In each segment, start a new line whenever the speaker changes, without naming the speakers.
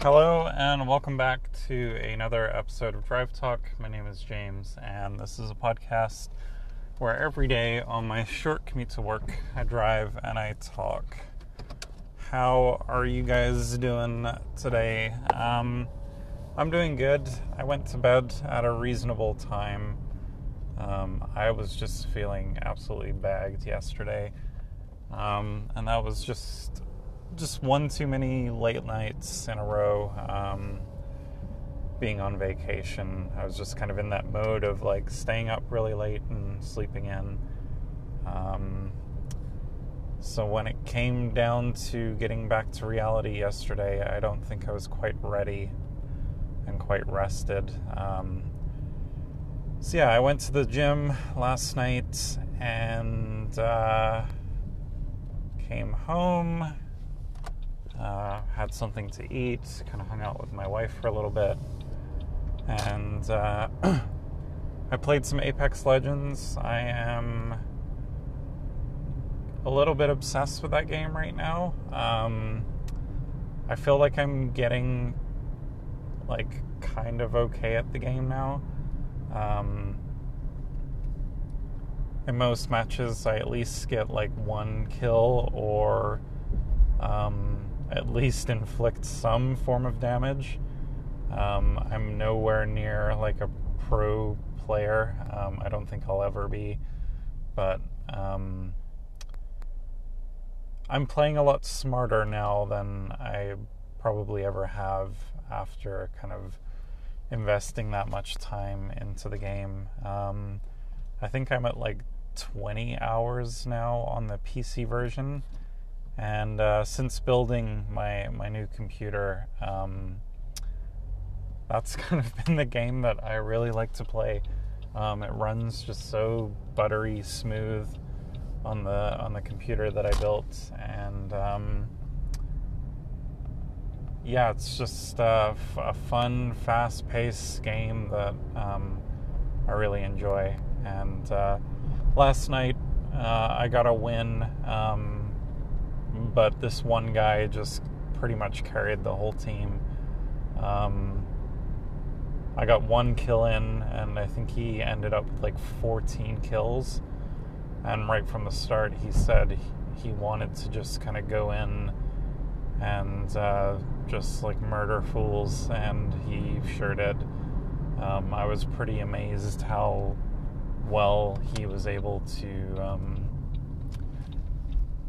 Hello, and welcome back to another episode of Drive Talk. My name is James, and this is a podcast where every day on my short commute to work, I drive and I talk. How are you guys doing today? Um, I'm doing good. I went to bed at a reasonable time. Um, I was just feeling absolutely bagged yesterday, um, and that was just just one too many late nights in a row. Um, being on vacation, I was just kind of in that mode of like staying up really late and sleeping in. Um, so when it came down to getting back to reality yesterday, I don't think I was quite ready and quite rested. Um, so yeah, I went to the gym last night and uh, came home uh, had something to eat, kind of hung out with my wife for a little bit, and uh, I played some Apex Legends. I am a little bit obsessed with that game right now. Um, I feel like I'm getting like kind of okay at the game now. Um, in most matches, I at least get like one kill or um, at least inflict some form of damage. Um, I'm nowhere near like a pro player. Um, I don't think I'll ever be, but um, I'm playing a lot smarter now than I probably ever have after kind of investing that much time into the game. Um, I think I'm at like 20 hours now on the PC version. And uh, since building my my new computer, um, that's kind of been the game that I really like to play. Um, it runs just so buttery smooth on the on the computer that I built, and um, yeah, it's just uh, a fun, fast-paced game that um, I really enjoy. And uh, last night uh, I got a win. Um, but this one guy just pretty much carried the whole team. Um, I got one kill in, and I think he ended up with like 14 kills. And right from the start, he said he wanted to just kind of go in and uh, just like murder fools, and he sure did. Um, I was pretty amazed how well he was able to um,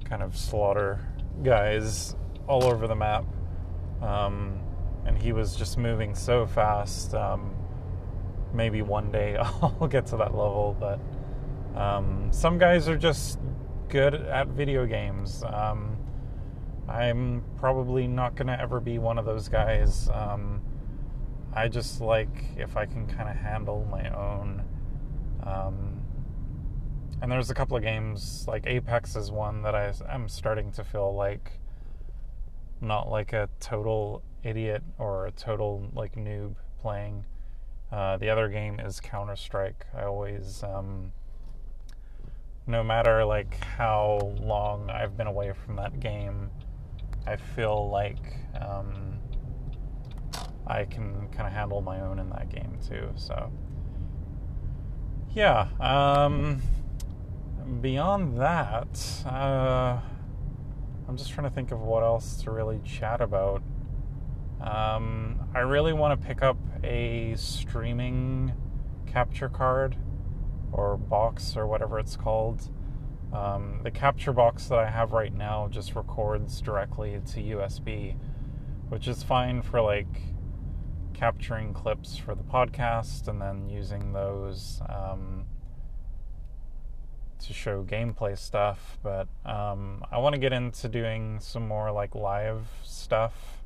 kind of slaughter guys all over the map. Um, and he was just moving so fast. Um, maybe one day I'll get to that level, but um, some guys are just good at video games. Um, I'm probably not going to ever be one of those guys. Um, I just like if I can kind of handle my own. And there's a couple of games like Apex is one that I I'm starting to feel like not like a total idiot or a total like noob playing. Uh, the other game is Counter Strike. I always, um, no matter like how long I've been away from that game, I feel like um, I can kind of handle my own in that game too. So, yeah. Um, beyond that, uh, I'm just trying to think of what else to really chat about. Um, I really want to pick up a streaming capture card or box or whatever it's called. Um, the capture box that I have right now just records directly to USB, which is fine for like capturing clips for the podcast and then using those um, to show gameplay stuff, but um, I want to get into doing some more like live stuff.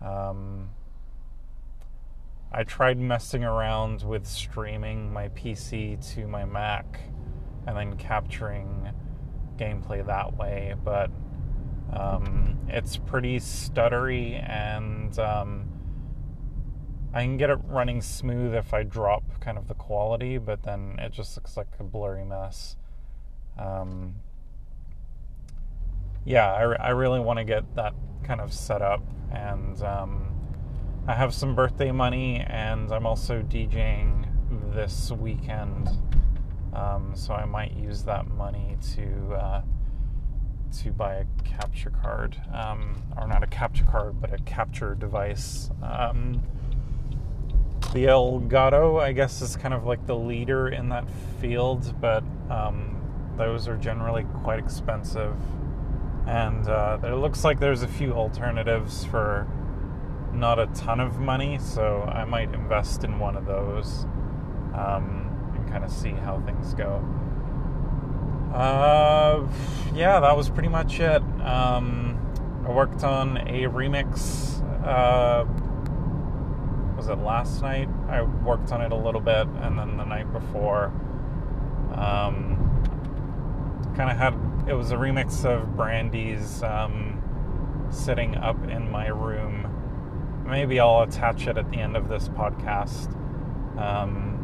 Um, I tried messing around with streaming my PC to my Mac and then capturing gameplay that way, but um, it's pretty stuttery and um, I can get it running smooth if I drop kind of the quality, but then it just looks like a blurry mess. Um, yeah, I, I really want to get that kind of set up and um, I have some birthday money, and I'm also DJing this weekend, um, so I might use that money to uh, to buy a capture card, um, or not a capture card, but a capture device. Um, the Elgato, I guess, is kind of like the leader in that field, but um, those are generally quite expensive. And uh, it looks like there's a few alternatives for not a ton of money, so I might invest in one of those um, and kind of see how things go. Uh, yeah, that was pretty much it. Um, I worked on a remix. Uh, was it last night? I worked on it a little bit, and then the night before, um, kind of had it was a remix of Brandy's um, "Sitting Up in My Room." Maybe I'll attach it at the end of this podcast. Um,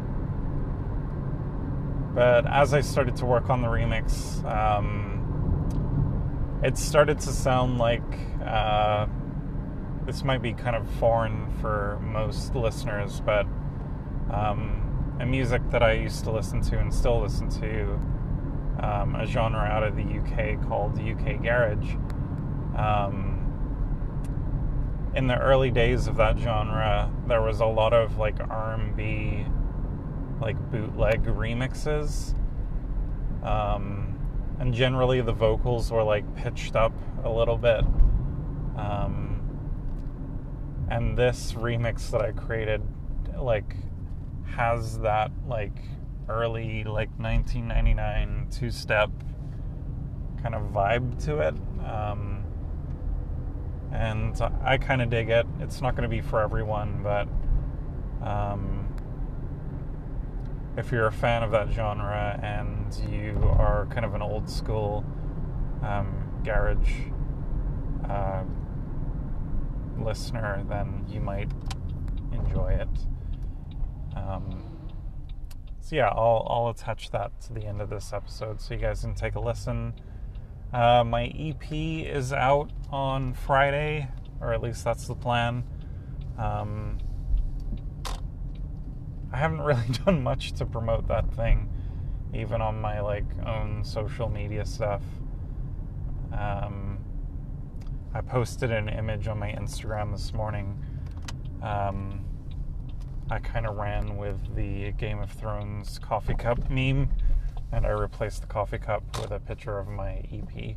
but as I started to work on the remix, um, it started to sound like uh, this might be kind of foreign for most listeners, but um, a music that I used to listen to and still listen to, um, a genre out of the UK called the UK Garage. Um, in the early days of that genre, there was a lot of like R&B, like bootleg remixes, um, and generally the vocals were like pitched up a little bit. Um, and this remix that I created like has that like early like 1999 two step kind of vibe to it um, and I kind of dig it it's not going to be for everyone but um, if you're a fan of that genre and you are kind of an old school um, garage uh, listener, then you might enjoy it. So yeah, I'll I'll attach that to the end of this episode so you guys can take a listen. Uh, my EP is out on Friday, or at least that's the plan. Um, I haven't really done much to promote that thing, even on my like own social media stuff. Um, I posted an image on my Instagram this morning. Um, I kind of ran with the Game of Thrones coffee cup meme, and I replaced the coffee cup with a picture of my EP.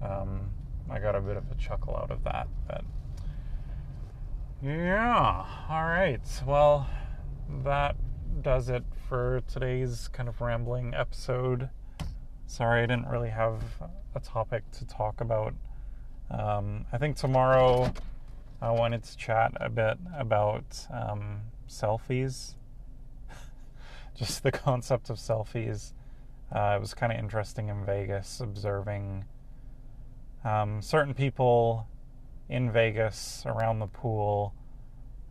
Um, I got a bit of a chuckle out of that, but yeah. All right. Well, that does it for today's kind of rambling episode. Sorry, I didn't really have a topic to talk about. Um, I think tomorrow I wanted to chat a bit about um, selfies. Just the concept of selfies. Uh, it was kind of interesting in Vegas observing um, certain people in Vegas around the pool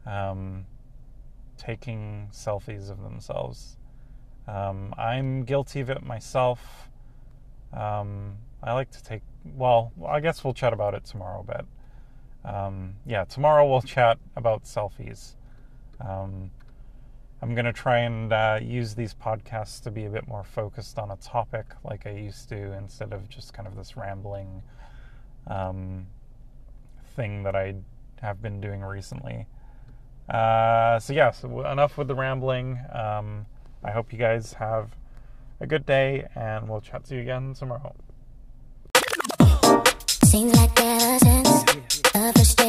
um, taking selfies of themselves. Um, I'm guilty of it myself. Um, I like to take well, I guess we'll chat about it tomorrow, but um, yeah, tomorrow we'll chat about selfies. Um, I'm going to try and uh, use these podcasts to be a bit more focused on a topic like I used to instead of just kind of this rambling um, thing that I have been doing recently. Uh, so, yeah, so enough with the rambling. Um, I hope you guys have a good day, and we'll chat to you again tomorrow. Seems like ever since the first